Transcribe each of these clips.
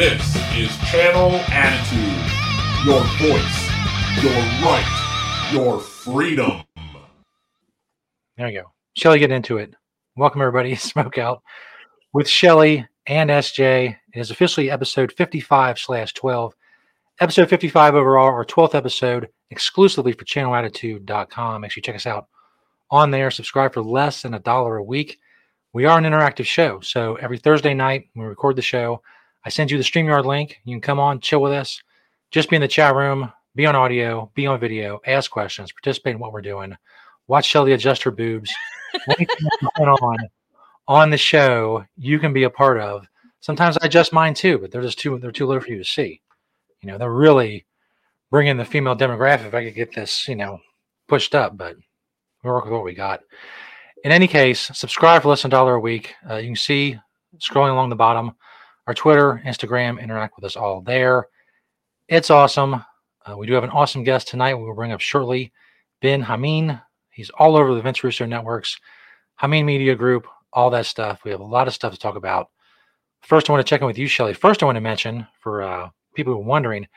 This is Channel Attitude. Your voice, your right, your freedom. There you go. Shelly, get into it. Welcome, everybody. Smoke Out with Shelly and SJ. It is officially episode 55 slash 12. Episode 55 overall, our 12th episode, exclusively for channelattitude.com. Make sure you check us out on there. Subscribe for less than a dollar a week. We are an interactive show. So every Thursday night, we record the show, I send you the StreamYard link. You can come on, chill with us, just be in the chat room, be on audio, be on video, ask questions, participate in what we're doing, watch Shelly adjust her boobs. On on the show, you can be a part of. Sometimes I adjust mine too, but they're just too they're too low for you to see. You know, they're really bringing the female demographic. If I could get this, you know, pushed up, but we work with what we got. In any case, subscribe for less than a dollar a week. Uh, you can see scrolling along the bottom our Twitter, Instagram, interact with us all there. It's awesome. Uh, we do have an awesome guest tonight. We will bring up shortly Bin Hamin. He's all over the Vince Russo networks, Hamin Media Group, all that stuff. We have a lot of stuff to talk about. First, I want to check in with you, Shelly. First, I want to mention for uh, people who are wondering,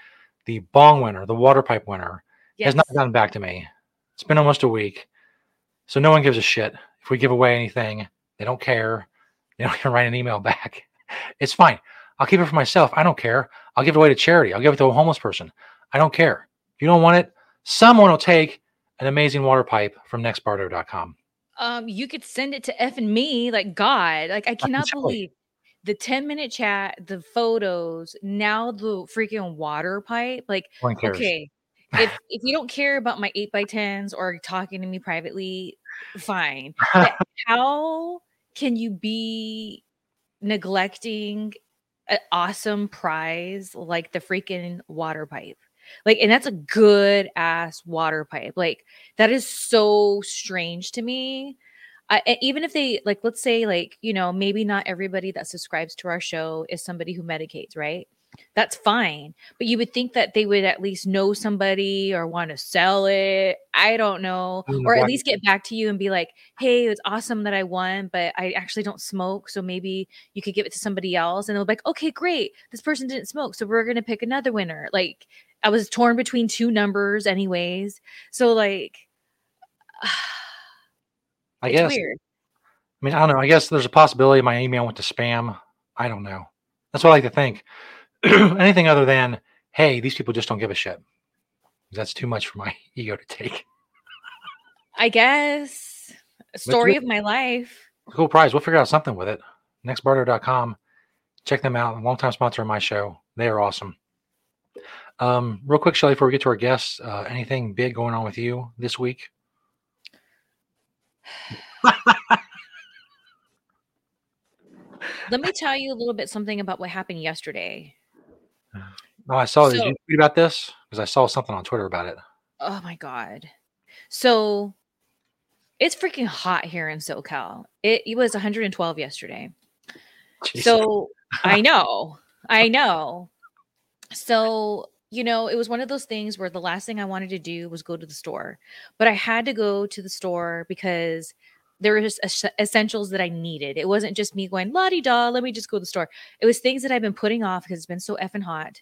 the bong winner, the water pipe winner, Yes. has not gotten back to me. It's been almost a week. So no one gives a shit if we give away anything. They don't care. They don't even write an email back. It's fine. I'll keep it for myself. I don't care. I'll give it away to charity. I'll give it to a homeless person. I don't care. If you don't want it, someone will take an amazing water pipe from nextbarter.com. um, you could send it to F and me, like God. Like I cannot Shelly. believe the 10 minute chat, the photos, now the freaking water pipe. Like, No one cares. okay. If if you don't care about my eight by tens or talking to me privately, fine. But how can you be neglecting an awesome prize like the freaking water pipe? Like, and that's a good ass water pipe. Like, that is so strange to me. Even if they like, let's say, like, you know, maybe not everybody that subscribes to our show is somebody who medicates, right? That's fine. But you would think that they would at least know somebody or want to sell it. I don't know. Or at least get back to you and be like, hey, it's awesome that I won, but I actually don't smoke. So maybe you could give it to somebody else. And they'll be like, okay, great. This person didn't smoke. So we're going to pick another winner. Like, I was torn between two numbers, anyways. So, like, I guess. weird. I mean, I don't know. I guess there's a possibility my email went to spam. I don't know. That's what I like to think. Anything other than, hey, these people just don't give a shit. That's too much for my ego to take. I guess. Story of my life. Cool prize. We'll figure out something with it. Nextbarter.com. Check them out. Longtime sponsor of my show. They are awesome. Um, real quick, Shelly, before we get to our guests, uh, anything big going on with you this week? Let me tell you a little bit something about what happened yesterday. Oh, I saw. did you tweet about this? Because I saw something on Twitter about it. Oh my god. So it's freaking hot here in SoCal. It, it was 112 yesterday. Jesus. So I know, I know. So, you know, it was one of those things where the last thing I wanted to do was go to the store, but I had to go to the store because there was es- essentials that I needed. It wasn't just me going, la di da, let me just go to the store. It was things that I've been putting off because it's been so effing hot.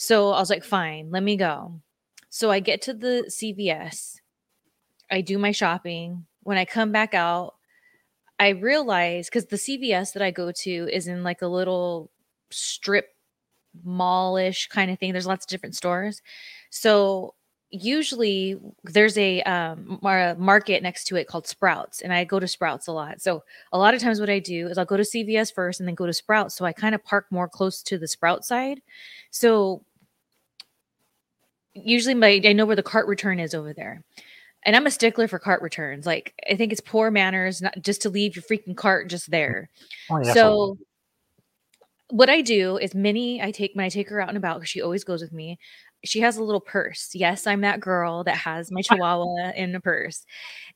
So I was like, fine, let me go. So I get to the CVS, I do my shopping. When I come back out, I realize because the CVS that I go to is in like a little strip mallish kind of thing. There's lots of different stores. So usually there's a um mar- market next to it called Sprouts and I go to Sprouts a lot. So a lot of times what I do is I'll go to CVS first and then go to Sprouts. So I kind of park more close to the Sprout side. So usually my I know where the cart return is over there. And I'm a stickler for cart returns. Like I think it's poor manners not just to leave your freaking cart just there. Oh, yeah, So what I do is Minnie, I take when I take her out and about because she always goes with me. She has a little purse. Yes, I'm that girl that has my chihuahua in a purse.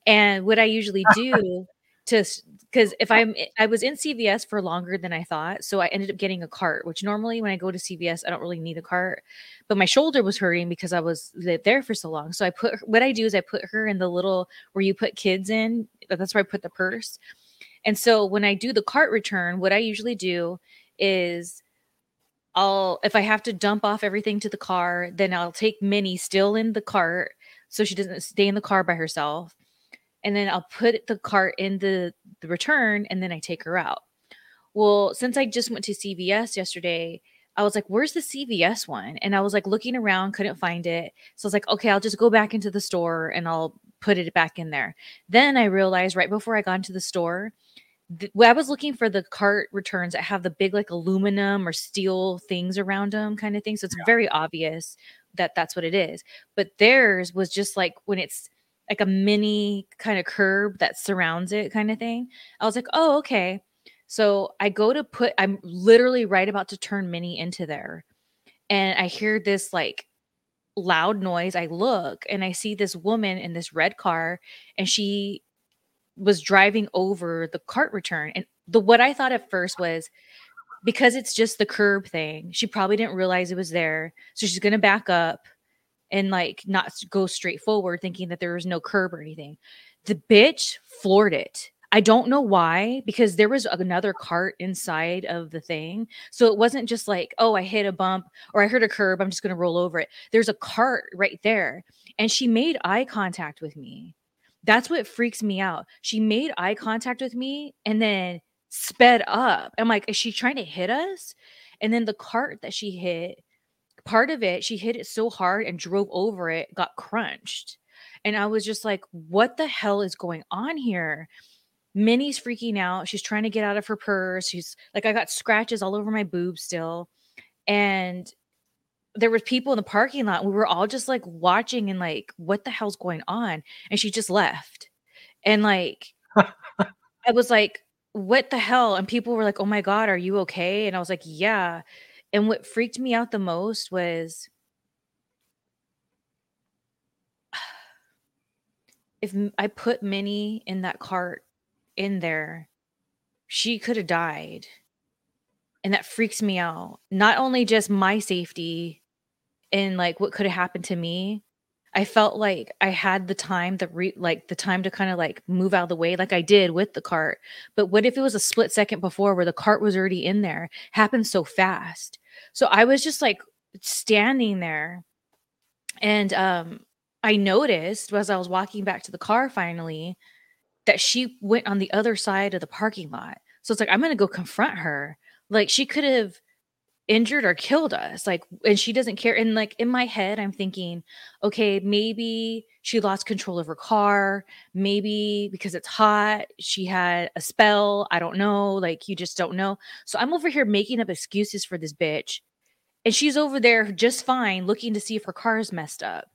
And what I usually do to because if I'm eh, I was in CVS for longer than I thought, so I ended up getting a cart. Which normally when I go to CVS, I don't really need a cart, but my shoulder was hurting because I was there for so long. So I put what I do is I put her in the little where you put kids in. That's where I put the purse. And so when I do the cart return, what I usually do is I'll if I have to dump off everything to the car, then I'll take Minnie still in the cart so she doesn't stay in the car by herself. And then I'll put the cart in the, the return and then I take her out. Well, since I just went to CVS yesterday, I was like, where's the CVS one? And I was like looking around, couldn't find it. So I was like, okay, I'll just go back into the store and I'll put it back in there. Then I realized right before I got into the store, th- I was looking for the cart returns that have the big like aluminum or steel things around them kind of thing. So it's yeah. very obvious that that's what it is. But theirs was just like when it's like a mini kind of curb that surrounds it kind of thing. I was like, oh, okay. So I go to put, I'm literally right about to turn Minnie into there. And I hear this like loud noise. I look and I see this woman in this red car and she was driving over the cart return. And the what I thought at first was because it's just the curb thing, she probably didn't realize it was there. So she's gonna back up and like not go straight forward thinking that there was no curb or anything. The bitch floored it. I don't know why, because there was another cart inside of the thing. So it wasn't just like, oh, I hit a bump or I heard a curb. I'm just going to roll over it. There's a cart right there. And she made eye contact with me. That's what freaks me out. She made eye contact with me and then sped up. I'm like, is she trying to hit us? And then the cart that she hit, part of it, she hit it so hard and drove over it, got crunched. And I was just like, what the hell is going on here? Minnie's freaking out. She's trying to get out of her purse. She's like, I got scratches all over my boob still. And there was people in the parking lot. We were all just like watching and like, what the hell's going on? And she just left. And like, I was like, what the hell? And people were like, oh my God, are you okay? And I was like, yeah. And what freaked me out the most was if I put Minnie in that cart in there, she could have died. And that freaks me out. Not only just my safety and like what could have happened to me. I felt like I had the time, the re- like the time to kind of like move out of the way, like I did with the cart. But what if it was a split second before where the cart was already in there? Happened so fast. So I was just like standing there, and um, I noticed as I was walking back to the car finally that she went on the other side of the parking lot. So it's like, I'm going to go confront her. Like, she could have injured or killed us. Like, and she doesn't care. And like, in my head, I'm thinking, okay, maybe she lost control of her car. Maybe because it's hot, she had a spell. I don't know. Like, you just don't know. So I'm over here making up excuses for this bitch. And she's over there just fine, looking to see if her car is messed up.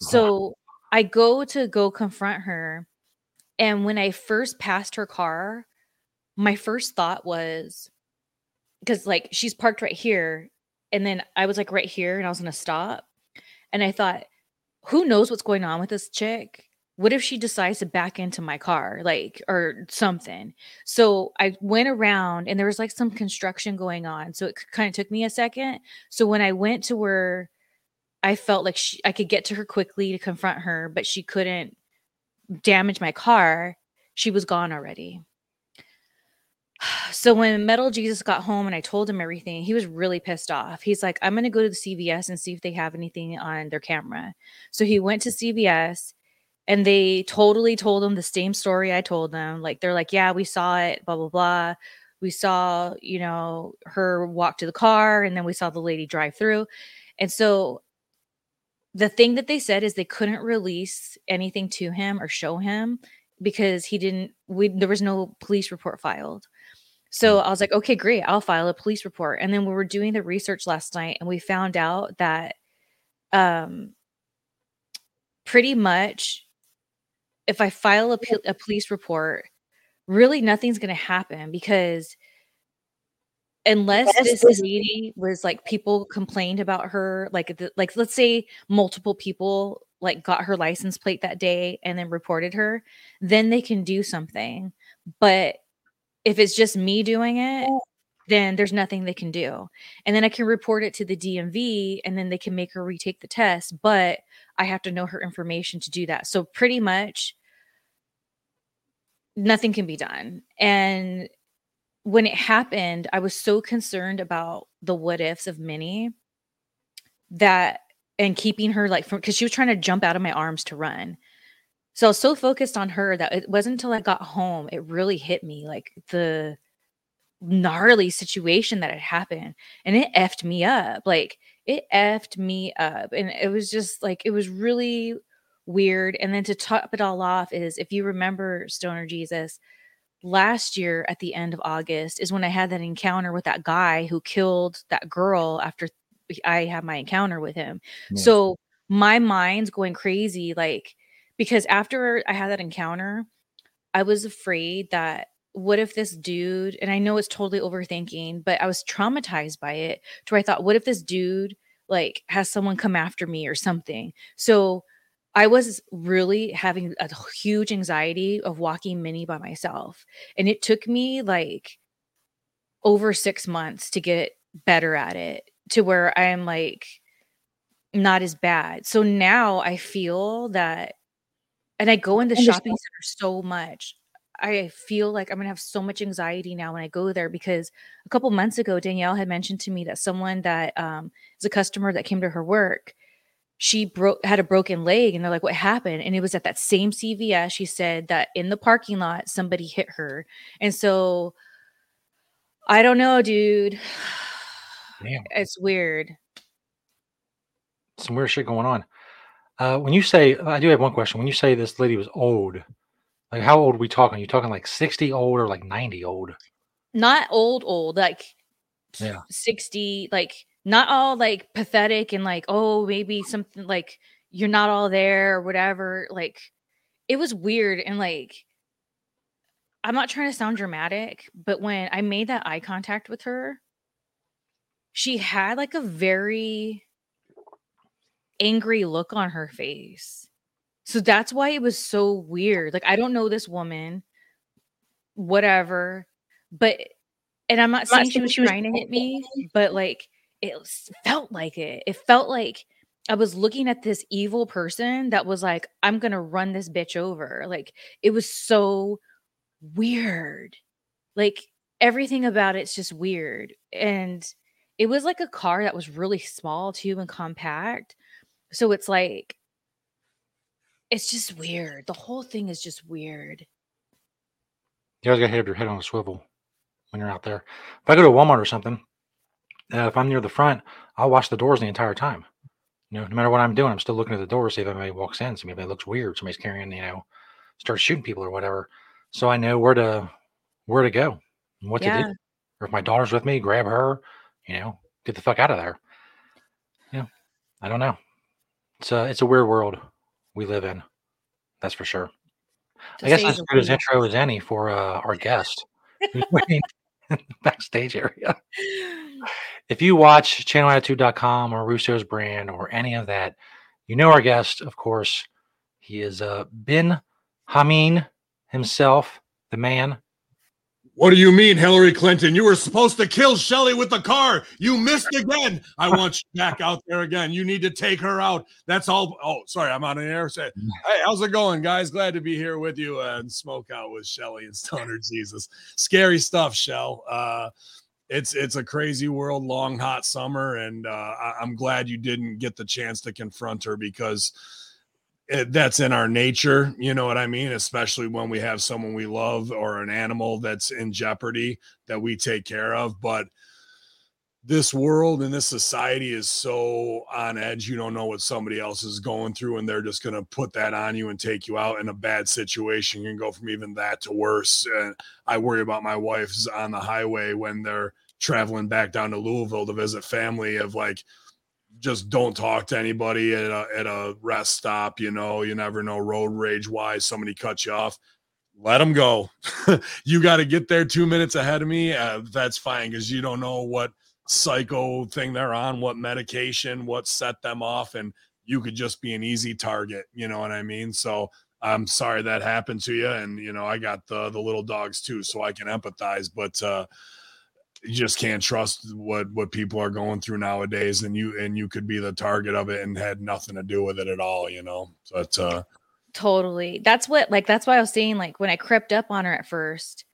So I go to go confront her and when I first passed her car, my first thought was because like she's parked right here. And then I was like right here and I was to stop. And I thought, who knows what's going on with this chick? What if she decides to back into my car, like, or something? So I went around and there was like some construction going on. So it kind of took me a second. So when I went to where I felt like she, I could get to her quickly to confront her, but she couldn't damage my car, she was gone already. So when Metal Jesus got home and I told him everything, he was really pissed off. He's like, I'm going to go to the CVS and see if they have anything on their camera. So he went to CVS and they totally told him the same story I told them. Like, they're like, yeah, we saw it, blah, blah, blah. We saw, you know, her walk to the car and then we saw the lady drive through. And so the thing that they said is they couldn't release anything to him or show him because he didn't we there was no police report filed so hmm. i was like okay great i'll file a police report. And then we were doing the research last night and we found out that um pretty much if i file a, a police report really nothing's going to happen because unless this lady was like people complained about her like the, like let's say multiple people like got her license plate that day and then reported her then they can do something. But if it's just me doing it then there's nothing they can do. And then i can report it to the dmv and then they can make her retake the test but i have to know her information to do that. So pretty much nothing can be done. And when it happened, I was so concerned about the what ifs of Minnie that and keeping her like from because she was trying to jump out of my arms to run. So I was so focused on her that it wasn't until I got home it really hit me like the gnarly situation that had happened and it effed me up. Like it effed me up. And it was just like it was really weird. And then to top it all off is if you remember Stoner Jesus, last year at the end of August is when I had that encounter with that guy who killed that girl after I had my encounter with him. Yeah. So my mind's going crazy, like because after I had that encounter, I was afraid that what if this dude, and I know it's totally overthinking, but I was traumatized by it to where I thought, what if this dude like has someone come after me or something? So I was really having a huge anxiety of walking Minnie by myself. And it took me like over six months to get better at it to where I am like not as bad. So now I feel that, and I go in the shopping center so much. I feel like I'm gonna have so much anxiety now when I go there because a couple months ago Danielle had mentioned to me that someone that um, is a customer that came to her work, she broke had a broken leg, and they're like, "What happened?" And it was at that same CVS. She said that in the parking lot somebody hit her, and so I don't know, dude. Damn. It's weird. Some weird shit going on. Uh, when you say, I do have one question. When you say this lady was old, like how old are we talking? Are you talking like 60 old or like 90 old? Not old, old, like yeah. 60, like not all like pathetic and like, oh, maybe something like you're not all there or whatever. Like it was weird and like I'm not trying to sound dramatic, but when I made that eye contact with her, she had like a very angry look on her face. So that's why it was so weird. Like I don't know this woman, whatever, but and I'm not saying she was trying to hit me, but like it felt like it. It felt like I was looking at this evil person that was like, I'm gonna run this bitch over. Like it was so weird. Like everything about it's just weird. And it was like a car that was really small too and compact. So it's like it's just weird. The whole thing is just weird. You always gotta have your head on a swivel when you're out there. If I go to Walmart or something, uh, if I'm near the front, I'll watch the doors the entire time. You know, no matter what I'm doing, I'm still looking at the door, see if anybody walks in, see if it looks weird, somebody's carrying, you know, start shooting people or whatever. So I know where to where to go and what yeah. to do. Or if my daughter's with me, grab her, you know, get the fuck out of there. Yeah, I don't know. It's a it's a weird world we live in. That's for sure. I guess that's as good as intro as any for uh, our guest who's waiting in the backstage area. If you watch channelattitude.com or Russo's brand or any of that, you know our guest, of course. He is uh, Bin Hamin himself, the man what do you mean, Hillary Clinton? You were supposed to kill Shelly with the car. You missed again. I want you back out there again. You need to take her out. That's all. Oh, sorry, I'm on the air. Hey, how's it going, guys? Glad to be here with you and smoke out with Shelly and Stoner Jesus. Scary stuff, Shell. Uh, it's it's a crazy world, long hot summer, and uh, I, I'm glad you didn't get the chance to confront her because Eh, that's in our nature you know what i mean? Especially when we have someone we love or an animal that's in jeopardy that we take care of but this world and this society is so on edge you don't know what somebody else is going through and they're just going to put that on you and take you out in a bad situation. You can go from even that to worse. And i worry about my wife's on the highway when they're traveling back down to louisville to visit family of like just don't talk to anybody at a, at a rest stop. You know, you never know road rage wise, somebody cuts you off. Let them go. you got to get there two minutes ahead of me. Uh, that's fine because you don't know what psycho thing they're on, what medication, what set them off, and you could just be an easy target. You know what I mean? So I'm sorry that happened to you, and you know I got the the little dogs too, so I can empathize. But uh, you just can't trust what what people are going through nowadays and you and you could be the target of it and had nothing to do with it at all you know but uh totally that's what like that's why i was saying like when i crept up on her at first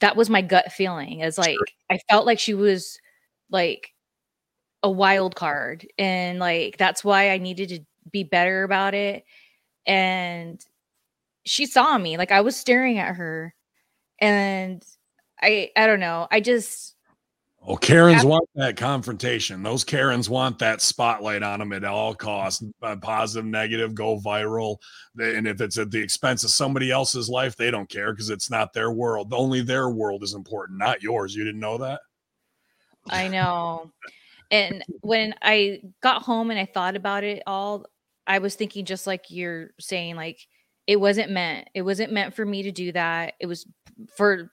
that was my gut feeling. As like I felt like she was like a wild card, and like that's why I needed to be better about it. And she saw me, like I was staring at her, and I I don't know. I just Oh, Karens After- want that confrontation. Those Karens want that spotlight on them at all costs. Uh, positive, negative, go viral. And if it's at the expense of somebody else's life, they don't care because it's not their world. Only their world is important, not yours. You didn't know that? I know. and when I got home and I thought about it all, I was thinking just like you're saying, like it wasn't meant. It wasn't meant for me to do that. It was for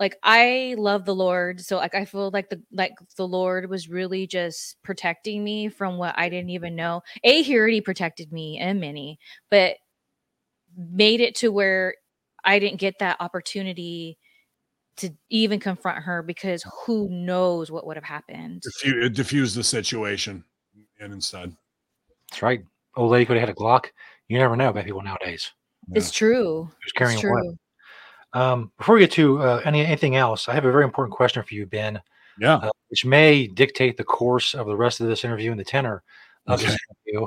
like I love the Lord, so like I feel like the like the Lord was really just protecting me from what I didn't even know. A he already protected me and Minnie, but made it to where I didn't get that opportunity to even confront her because who knows what would have happened. Diffuse, it diffused the situation and instead. That's right. Old lady could have had a Glock. You never know about people nowadays. It's true. Who's carrying it's true. Um, before we get to uh, any anything else, I have a very important question for you, Bin. Yeah, uh, which may dictate the course of the rest of this interview and the tenor of okay. this interview.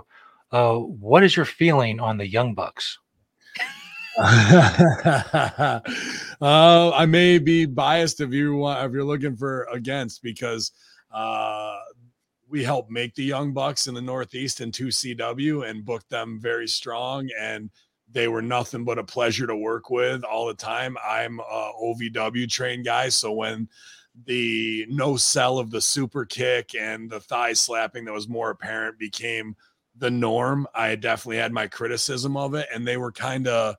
Uh, what is your feeling on the Young Bucks? uh, I may be biased if you want, if you're looking for against because uh, we helped make the Young Bucks in the Northeast in 2CW and booked them very strong and they were nothing but a pleasure to work with all the time. I'm a OVW trained guy, so when the no sell of the super kick and the thigh slapping that was more apparent became the norm, I definitely had my criticism of it, and they were kind of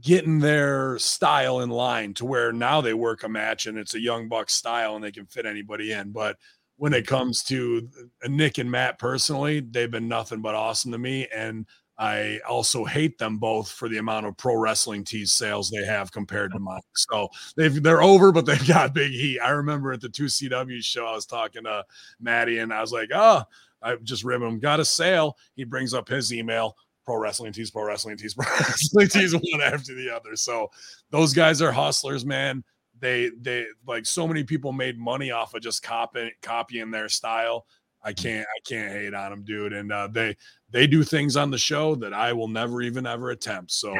getting their style in line to where now they work a match and it's a young buck style and they can fit anybody in. But when it comes to Nick and Matt personally, they've been nothing but awesome to me. And I also hate them both for the amount of pro wrestling tees sales they have compared to mine. So they've they're over, but they've got big heat. I remember at the two CW show, I was talking to Maddie and I was like, oh, I just ribbed him, got a sale. He brings up his email. Pro wrestling tees, pro wrestling tees, pro wrestling tees, one after the other. So those guys are hustlers, man. They they like so many people made money off of just copying copying their style. I can't I can't hate on them, dude. And uh, they they do things on the show that I will never even ever attempt. So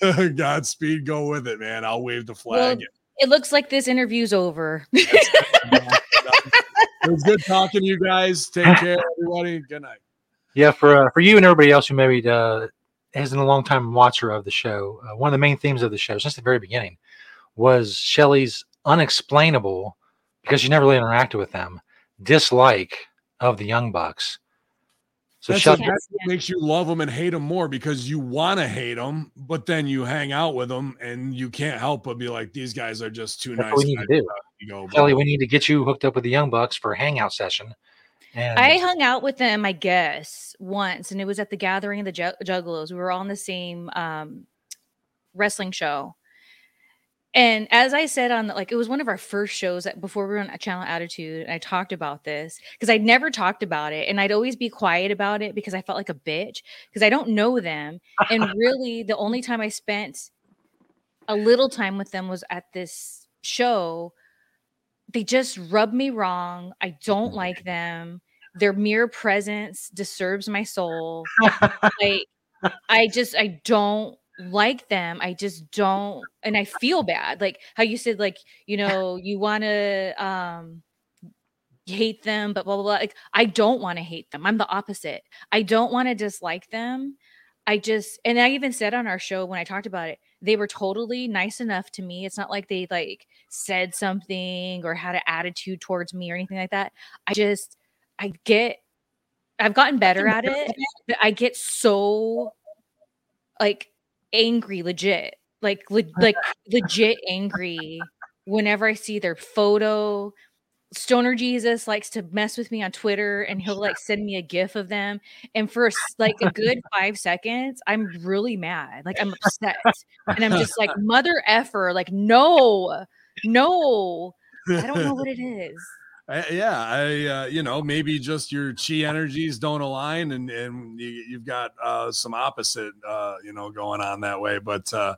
Godspeed, go with it, man. I'll wave the flag. Well, it looks like this interview's over. it was good talking to you guys. Take care, everybody. Good night. Yeah, for uh, for you and everybody else who maybe uh, has been a long time watcher of the show, uh, one of the main themes of the show since the very beginning was Shelly's unexplainable because she never really interacted with them dislike of the Young Bucks so that's, what makes you love them and hate them more because you want to hate them, but then you hang out with them and you can't help but be like, these guys are just too that's nice. we need to do. You go, Kelly, we need to get you hooked up with the Young Bucks for a hangout session. And I hung out with them, I guess, once, and it was at the gathering of the Juggalos. We were all in the same um, wrestling show. And as I said on the, like it was one of our first shows that before we were on Channel Attitude, and I talked about this because I'd never talked about it, and I'd always be quiet about it because I felt like a bitch because I don't know them, and really the only time I spent a little time with them was at this show. They just rub me wrong. I don't like them. Their mere presence disturbs my soul. like I just I don't like them i just don't and i feel bad like how you said like you know you want to um hate them but blah blah blah like i don't want to hate them i'm the opposite i don't want to dislike them i just and i even said on our show when i talked about it they were totally nice enough to me it's not like they like said something or had an attitude towards me or anything like that i just i get i've gotten better at it i get so like angry legit like le- like legit angry whenever i see their photo. Stoner jesus likes to mess with me on twitter and he'll like send me a gif of them. And for like a good five seconds i'm really mad. Like i'm upset. And i'm just like mother effer like no no i don't know what it is I, yeah, I uh, you know maybe just your chi energies don't align, and and you, have got uh, some opposite uh, you know going on that way. But uh,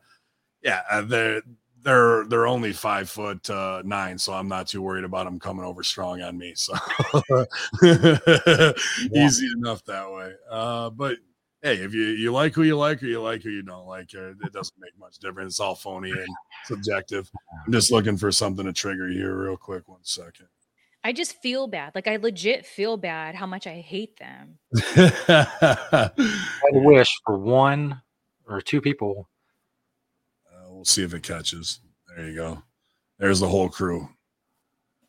yeah, uh, the they're they're only five foot uh, nine, so I'm not too worried about them coming over strong on me. So easy enough that way. Uh, but hey, if you you like who you like or you like who you don't like, uh, it doesn't make much difference. It's all phony and subjective. I'm just looking for something to trigger here real quick. One second. I just feel bad. Like I legit feel bad how much I hate them. I wish for one or two people. Uh, we'll see if it catches. There you go. There's the whole crew.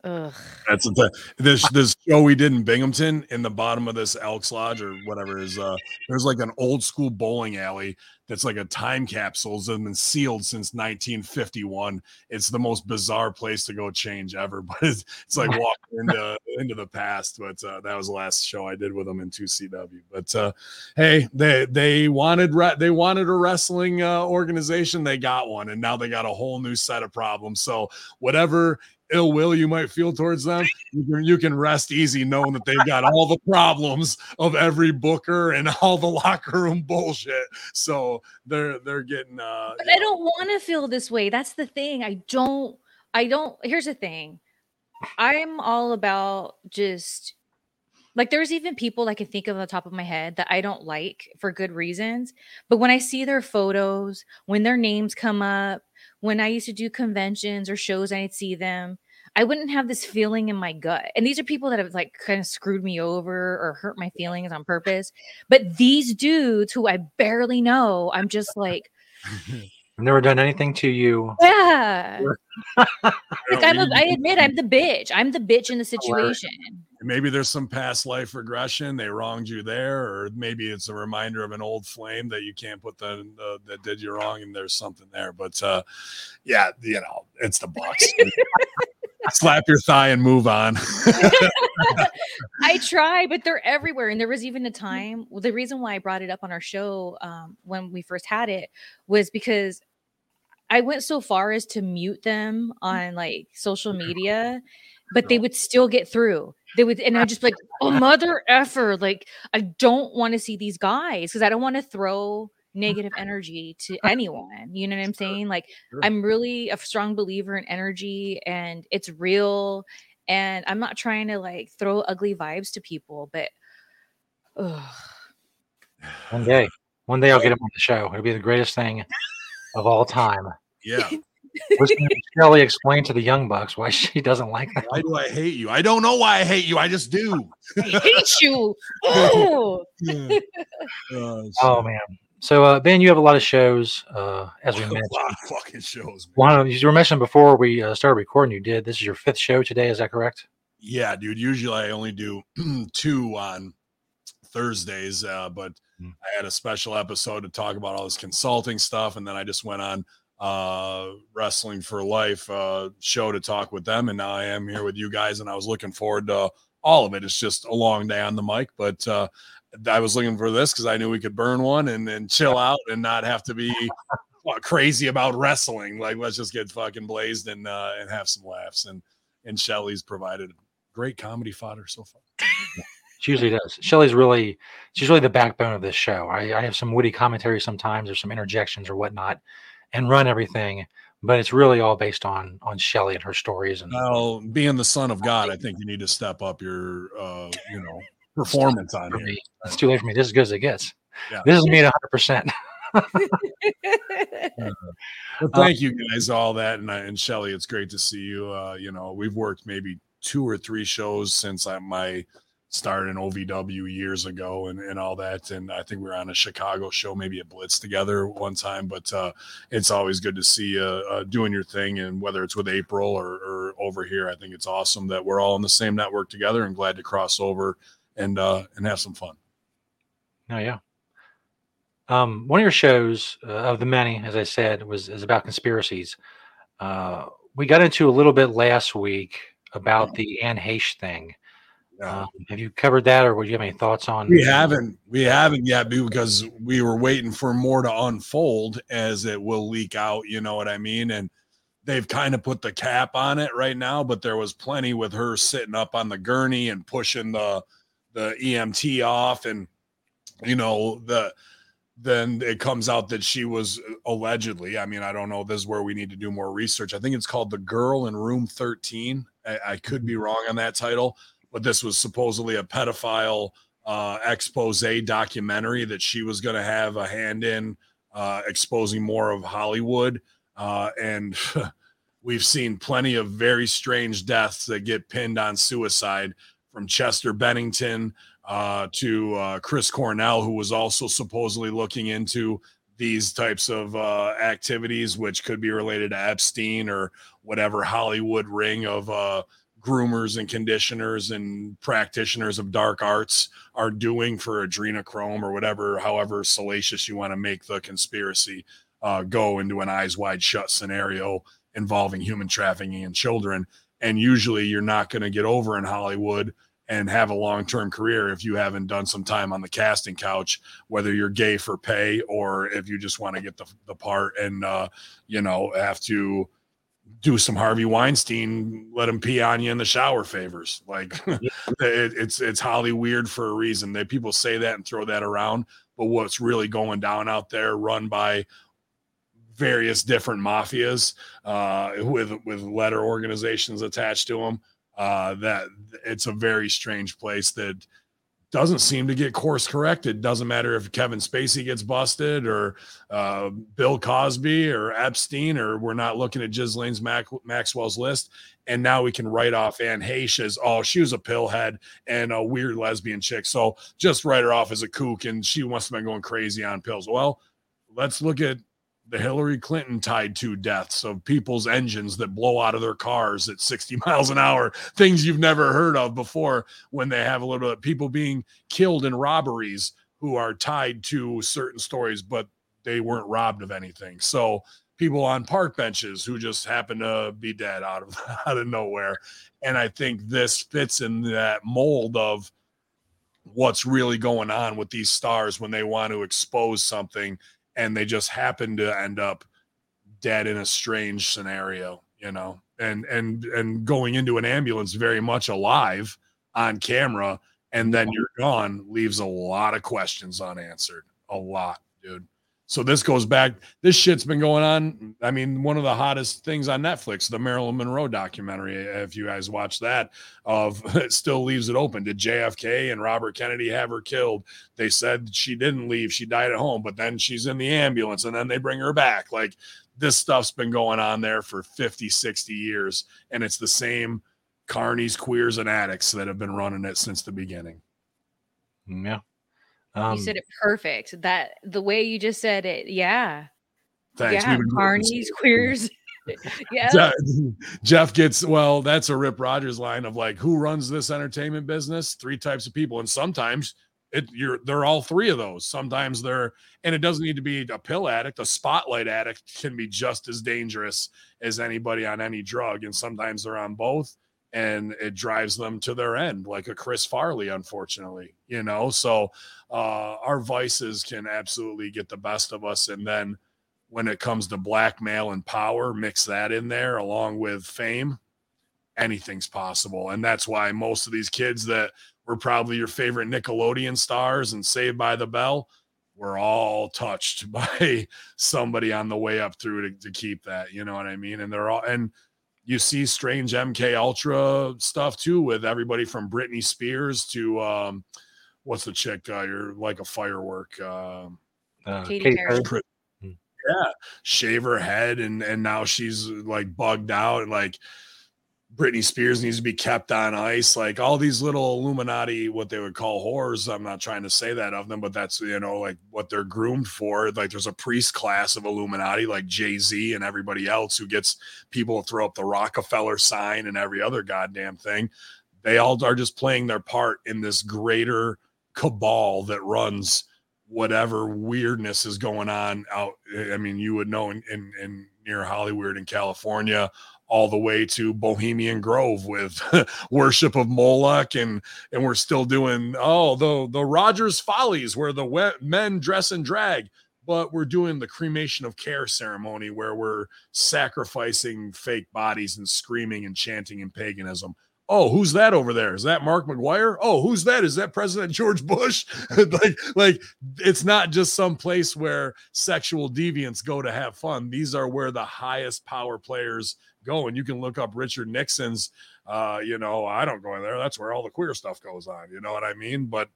Ugh. That's the this this show we did in Binghamton in the bottom of this Elks Lodge or whatever is uh there's like an old school bowling alley that's like a time capsule that's been sealed since 1951. It's the most bizarre place to go change ever, but it's, it's like walking into into the past. But uh, that was the last show I did with them in 2CW. But uh, hey, they they wanted re- they wanted a wrestling uh, organization, they got one, and now they got a whole new set of problems. So whatever ill will you might feel towards them, you can, you can rest easy knowing that they've got all the problems of every booker and all the locker room bullshit. So they're they're getting. uh But I don't want to feel this way. That's the thing. I don't. I don't. Here's the thing. I'm all about just like there's even people I can think of on the top of my head that I don't like for good reasons. But when I see their photos, when their names come up, when I used to do conventions or shows, and I'd see them. I wouldn't have this feeling in my gut. And these are people that have like kind of screwed me over or hurt my feelings on purpose. But these dudes who I barely know, I'm just like, I've never done anything to you. yeah. Like I'm a, You- I admit I'm the bitch. I'm the bitch in the situation. maybe there's some past life regression they wronged you there or maybe it's a reminder of an old flame that you can't put the, the that did you wrong and there's something there but uh yeah you know it's the box slap your thigh and move on I try, but they're everywhere. And there was even a time. The reason why I brought it up on our show um, when we first had it was because I went so far as to mute them on like social media, but they would still get through. They would, and I just like, oh mother effer, like I don't want to see these guys because I don't want to throw negative energy to anyone. You know what I'm saying? Like Sure. I'm really a strong believer in energy and it's real. And I'm not trying to like throw ugly vibes to people, but ugh. One day, one day I'll get him on the show. It'll be the greatest thing of all time. yeah Listen to Kelly explain to the young bucks why she doesn't like that. why do i hate you i don't know why i hate you i just do I hate you. Oh, Uh, Oh man. So uh, Bin, you have a lot of shows, uh, as we mentioned. a lot of fucking shows man. One of you were mentioning before we uh, started recording. You did. This is your fifth show today. Is that correct? Yeah, dude. Usually I only do two on Thursdays, uh, but Mm. I had a special episode to talk about all this consulting stuff, and then I just went on uh wrestling for life uh show to talk with them and now i am here with you guys and i was looking forward to all of it it's just a long day on the mic but uh i was looking for this because i knew we could burn one and then chill out and not have to be uh, crazy about wrestling like let's just get fucking blazed and uh and have some laughs and and shelly's provided great comedy fodder so far. She usually does. Shelly's really, she's really the backbone of this show. I, I have some witty commentary sometimes, or some interjections or whatnot, and run everything. But it's really all based on on Shelly and her stories. And Well, being the son of God, I think you need to step up your, uh, you know, performance on here. me, it's too late for me. This is as good as it gets. Yeah. This is me at 100. percent But thank you guys, all that, and and Shelly, it's great to see you. Uh, you know, we've worked maybe two or three shows since I my start in OVW years ago, and and all that. And I think we were on a Chicago show, maybe a Blitz together one time. But uh, it's always good to see you uh, doing your thing, and whether it's with April or, or over here, I think it's awesome that we're all in the same network together, and glad to cross over and uh, and have some fun. Oh yeah. Um, one of your shows uh, of the many, as I said, was is about conspiracies. Uh, we got into a little bit last week about the Anne Heche thing. Um, have you covered that, or would you have any thoughts on? We haven't we haven't yet because we were waiting for more to unfold as it will leak out, you know what I mean? And they've kind of put the cap on it right now, but there was plenty with her sitting up on the gurney and pushing the the EMT off and you know the then it comes out that she was allegedly, I mean, I don't know, this is where we need to do more research. I think it's called The Girl in Room 13. I, I could be wrong on that title, but this was supposedly a pedophile uh, expose documentary that she was going to have a hand in uh, exposing more of Hollywood. Uh, and we've seen plenty of very strange deaths that get pinned on suicide from Chester Bennington uh, to uh, Chris Cornell, who was also supposedly looking into these types of uh, activities, which could be related to Epstein or whatever Hollywood ring of uh, groomers and conditioners and practitioners of dark arts are doing for adrenochrome or whatever, however salacious you want to make the conspiracy uh, go into an eyes wide shut scenario involving human trafficking and children. And usually you're not going to get over in Hollywood and have a long term career if you haven't done some time on the casting couch, whether you're gay for pay or if you just want to get the, the part and, uh, you know, have to do some Harvey Weinstein, let him pee on you in the shower favors. Like it, it's it's Holly weird for a reason. That people say that and throw that around, but what's really going down out there, run by various different mafias uh, with with letter organizations attached to them. Uh, that it's a very strange place that doesn't seem to get course corrected. Doesn't matter if Kevin Spacey gets busted or uh, Bill Cosby or Epstein, or we're not looking at Ghislaine Mac- Maxwell's list. And now we can write off Anne Heche as, oh, she was a pillhead and a weird lesbian chick. So just write her off as a kook and she must have been going crazy on pills. Well, let's look at the Hillary Clinton tied to deaths of people's engines that blow out of their cars at 60 miles an hour, things you've never heard of before when they have a little bit of people being killed in robberies who are tied to certain stories, but they weren't robbed of anything. So people on park benches who just happen to be dead out of out of nowhere. And I think this fits in that mold of what's really going on with these stars when they want to expose something and they just happen to end up dead in a strange scenario, you know, and and and going into an ambulance very much alive on camera, and then you're gone leaves a lot of questions unanswered. A lot, dude. So this goes back. This shit's been going on. I mean, one of the hottest things on Netflix, the Marilyn Monroe documentary. If you guys watch that, of it still leaves it open. Did JFK and Robert Kennedy have her killed? They said she didn't leave. She died at home, but then she's in the ambulance, and then they bring her back. Like this stuff's been going on there for 50, 60 years, and it's the same carnies, queers, and addicts that have been running it since the beginning. Mm, yeah. Um, you said it perfect. That the way you just said it, yeah. Thanks. Yeah, carnies, queers. yeah. Jeff, Jeff gets well. That's a Rip Rogers line of like, who runs this entertainment business? Three types of people, and sometimes it you're they're all three of those. Sometimes they're, and it doesn't need to be a pill addict. A spotlight addict can be just as dangerous as anybody on any drug, and sometimes they're on both and it drives them to their end, like a Chris Farley, unfortunately, you know. So uh, our vices can absolutely get the best of us. And then when it comes to blackmail and power, mix that in there along with fame, anything's possible. And that's why most of these kids that were probably your favorite Nickelodeon stars and Saved by the Bell were all touched by somebody on the way up through to, to keep that. You know what I mean? And they're all, and, you see strange MK Ultra stuff too with everybody from Britney Spears to um, what's the chick? Uh, you're like a firework. Uh, uh, Katy Perry. Hmm. Yeah, shave her head and and now she's like bugged out. Like Britney Spears needs to be kept on ice. Like all these little Illuminati, what they would call whores. I'm not trying to say that of them, but that's you know like what they're groomed for. Like there's a priest class of Illuminati, like Jay Z and everybody else who gets people to throw up the Rockefeller sign and every other goddamn thing. They all are just playing their part in this greater cabal that runs whatever weirdness is going on out. I mean, you would know in, in, in near Hollywood in California all the way to Bohemian Grove with worship of Moloch, and and we're still doing oh the the Rogers Follies where the men dress in drag, but we're doing the cremation of care ceremony where we're sacrificing fake bodies and screaming and chanting in paganism. Oh, who's that over there? Is that Mark McGwire? Oh, who's that? Is that President George Bush? like, like it's not just some place where sexual deviants go to have fun. These are where the highest power players go. And you can look up Richard Nixon's. Uh, you know, I don't go in there. That's where all the queer stuff goes on. You know what I mean? But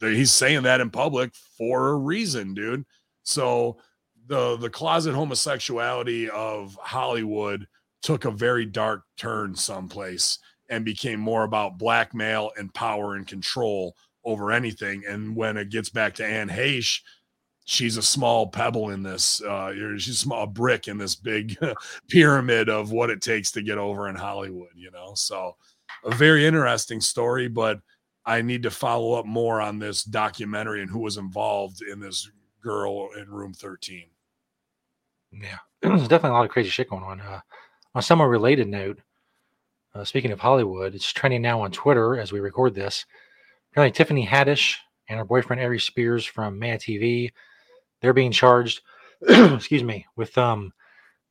he's saying that in public for a reason, dude. So the the closet homosexuality of Hollywood took a very dark turn someplace and became more about blackmail and power and control over anything. And when it gets back to Anne Heche, she's a small pebble in this. Uh, she's a small brick in this big pyramid of what it takes to get over in Hollywood. You know, so a very interesting story, but. I need to follow up more on this documentary and who was involved in this girl in room 13. Yeah, there's definitely a lot of crazy shit going on. Uh, on somewhat related note, uh, speaking of Hollywood, it's trending now on Twitter as we record this. Apparently, Tiffany Haddish and her boyfriend Aries Spears from Mad TV, they're being charged, excuse me, with um,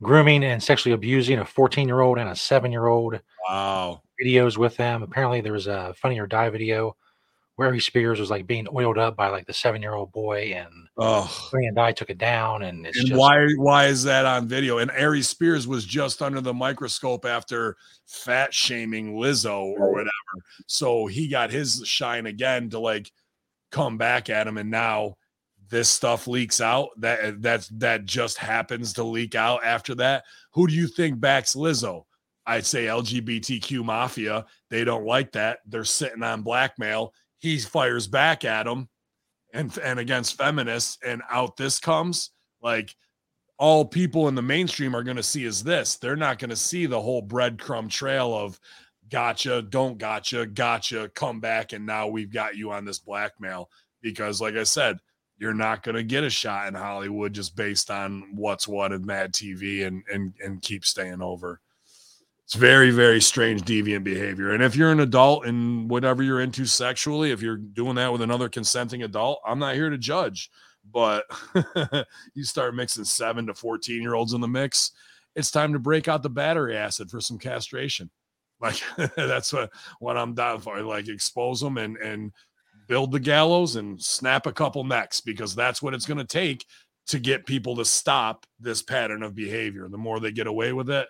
grooming and sexually abusing a 14 year old and a seven year old. Wow. Videos with them. Apparently, there was a Funny or Die video where he Spears was like being oiled up by like the seven year old boy, and oh, Funny and Die took it down. And it's and just why why is that on video? And Ari Spears was just under the microscope after fat shaming Lizzo or whatever. So he got his shine again to like come back at him, and now this stuff leaks out. That uh, that's that just happens to leak out after that. Who do you think backs Lizzo? I'd say LGBTQ mafia. They don't like that. They're sitting on blackmail. He fires back at them and and against feminists, and out this comes. Like all people in the mainstream are going to see is this. They're not going to see the whole breadcrumb trail of gotcha, don't gotcha, gotcha, come back, and now we've got you on this blackmail. Because, like I said, you're not going to get a shot in Hollywood just based on what's what Mad TV and and and keep staying over. It's very very strange deviant behavior. And if you're an adult and whatever you're into sexually, if you're doing that with another consenting adult, I'm not here to judge. But you start mixing 7 to 14 year olds in the mix, it's time to break out the battery acid for some castration. Like that's what what I'm down for. Like expose them and and build the gallows and snap a couple necks because that's what it's going to take to get people to stop this pattern of behavior. The more they get away with it,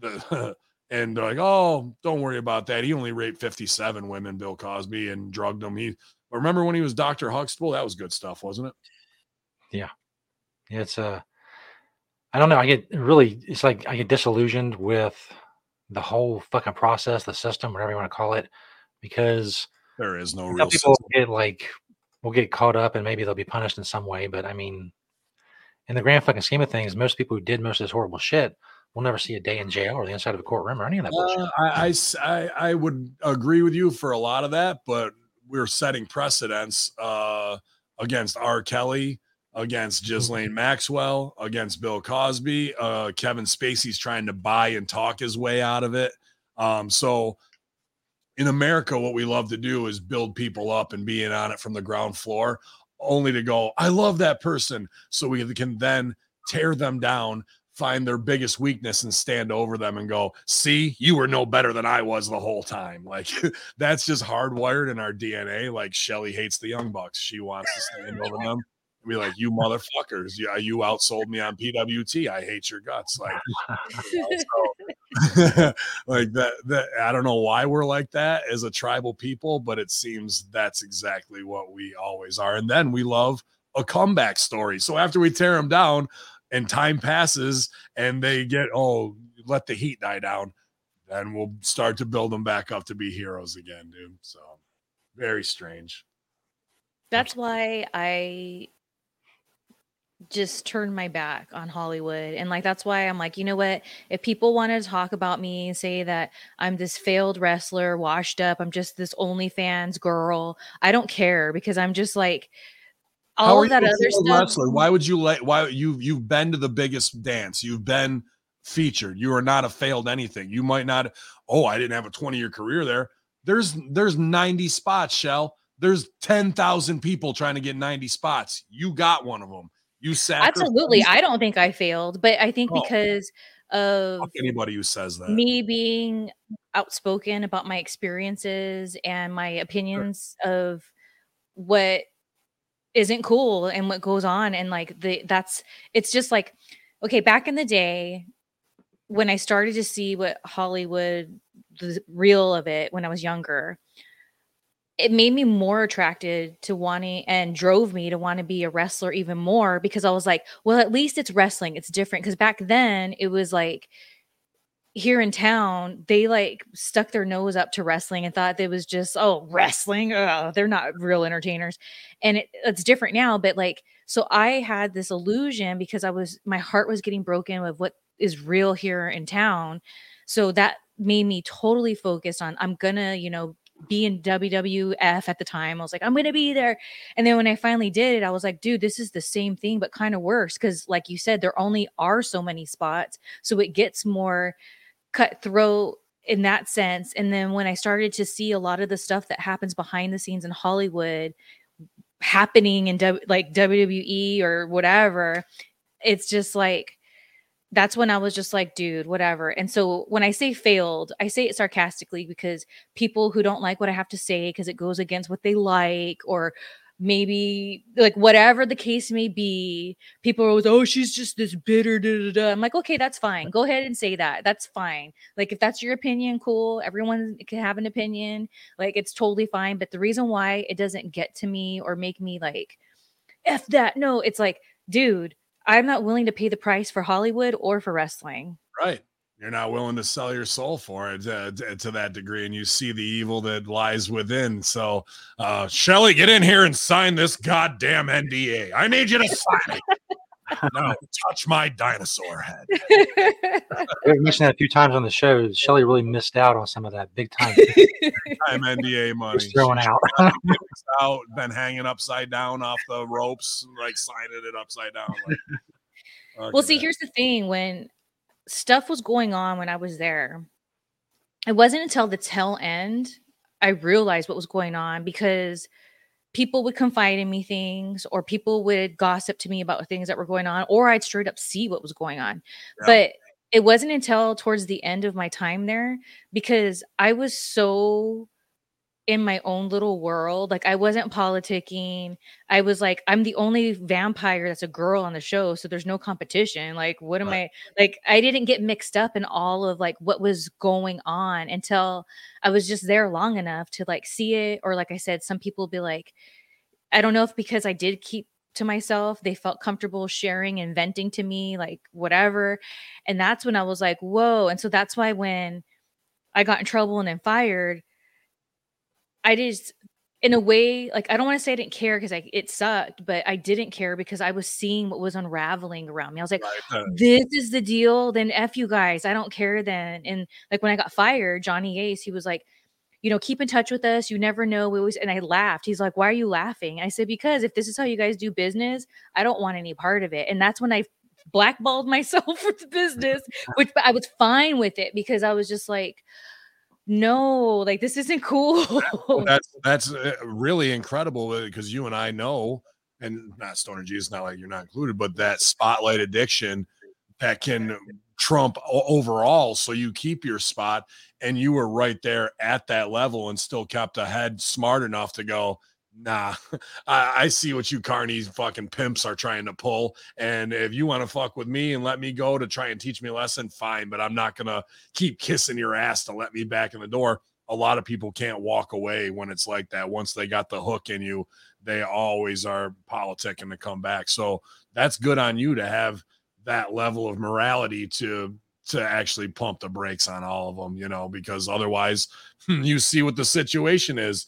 the and they're like, oh, don't worry about that. He only raped 57 women, Bill Cosby, and drugged them. He remember when he was Dr. Huxtable? That was good stuff, wasn't it? Yeah, it's uh, I don't know. I get really, it's like I get disillusioned with the whole fucking process, the system, whatever you want to call it, because There is no real people system. get like will get caught up and maybe they'll be punished in some way. But I mean, in the grand fucking scheme of things, most people who did most of this horrible shit will never see a day in jail or the inside of a courtroom or any of that bullshit. Uh, I, I- I would agree with you for a lot of that, but we're setting precedents uh, against R. Kelly, against Ghislaine Maxwell, against Bill Cosby. Uh, Kevin Spacey's trying to buy and talk his way out of it. Um, so in America, what we love to do is build people up and being on it from the ground floor, only to go, I love that person. So we can then tear them down, find their biggest weakness and stand over them and go, see, you were no better than I was the whole time. Like that's just hardwired in our DNA. Like Shelly hates the Young Bucks. She wants to stand over them. and Be like, you motherfuckers. yeah, you outsold me on PWT. I hate your guts. Like, you know, so- like that, that I don't know why we're like that as a tribal people, but it seems that's exactly what we always are. And then we love a comeback story. So after we tear them down and time passes and they get, oh, let the heat die down, then we'll start to build them back up to be heroes again, dude. So very strange. That's why I just turned my back on Hollywood. And like that's why I'm like, you know what? If people want to talk about me and say that I'm this failed wrestler, washed up, I'm just this OnlyFans girl, I don't care because I'm just like all of that other stuff. wrestler? Why would you let? Why you you've been to the biggest dance? You've been featured. You are not a failed anything. You might not. Oh, I didn't have a twenty year career there. There's there's ninety spots. Shell. There's ten thousand people trying to get ninety spots. You got one of them. You sacrificed. Absolutely. I don't think I failed, but I think Oh. because of anybody who says that. me being outspoken about my experiences and my opinions of what isn't cool and what goes on and like the that's it's just like okay back in the day when i started to see what hollywood the real of it when i was younger it made me more attracted to wanting and drove me to want to be a wrestler even more because I was like, well, at least it's wrestling. It's different. Because back then it was like here in town, they like stuck their nose up to wrestling and thought it was just, oh, wrestling. They're not real entertainers. And it, it's different now. But like, so I had this illusion because I was, my heart was getting broken with what is real here in town. So that made me totally focused on, I'm gonna, you know, be in WWF at the time. I was like, I'm gonna be there. And then when I finally did it, I was like, dude, this is the same thing, but kind of worse. Cause like you said, there only are so many spots. So it gets more cutthroat in that sense. And then when I started to see a lot of the stuff that happens behind the scenes in Hollywood happening in w- like WWE or whatever, it's just like that's when I was just like, dude, whatever. And so when I say failed, I say it sarcastically because people who don't like what I have to say because it goes against what they like or maybe like whatever the case may be, people are always, oh, she's just this bitter. Da, da, da. I'm like, okay, that's fine. Go ahead and say that. That's fine. Like, if that's your opinion, cool. Everyone can have an opinion. Like, it's totally fine. But the reason why it doesn't get to me or make me like, F that, no, it's like, dude, I'm not willing to pay the price for Hollywood or for wrestling. Right. You're not willing to sell your soul for it uh, to, to that degree, and you see the evil that lies within. So, uh, Shelly, get in here and sign this goddamn NDA. I need you to sign it. no, touch my dinosaur head. We've mentioned that a few times on the show. Shelly really missed out on some of that big time. Time NDA money. Just throwing She- out. out, been hanging upside down off the ropes, like signing it upside down. Like, well, see, here's the thing when stuff was going on when I was there, it wasn't until the tail end I realized what was going on because people would confide in me things or people would gossip to me about things that were going on or I'd straight up see what was going on. Yeah. But it wasn't until towards the end of my time there because I was so in my own little world. Like I wasn't politicking. I was like, I'm the only vampire that's a girl on the show, so there's no competition. Like, what am I like? I didn't get mixed up in all of like what was going on until I was just there long enough to like see it. Or like I said, some people be like, I don't know if because I did keep to myself, they felt comfortable sharing and venting to me, like whatever. And that's when I was like, whoa. And so that's why when I got in trouble and then fired, I just in a way like I don't want to say I didn't care because I it sucked, but I didn't care because I was seeing what was unraveling around me. I was like, Right, this is the deal. Then F you guys. I don't care then. And like when I got fired, Johnny Ace, he was like, you know, keep in touch with us. You never know. We always and I laughed. He's like, Why are you laughing? I said, Because if this is how you guys do business, I don't want any part of it. And that's when I blackballed myself for the business, which I was fine with it because I was just like, no, like this isn't cool. that's that's uh, really incredible because you and I know, and not Stoner G, it's not like you're not included, but that spotlight addiction that can trump overall. So you keep your spot, and you were right there at that level and still kept ahead, smart enough to go. Nah, I, I see what you carny fucking pimps are trying to pull. And if you want to fuck with me and let me go to try and teach me a lesson, fine. But I'm not gonna keep kissing your ass to let me back in the door a lot of people can't walk away when it's like that. Once they got the hook in you, they always are politicking to come back. So that's good on you to have that level of morality to to actually pump the brakes on all of them, you know, because otherwise you see what the situation is.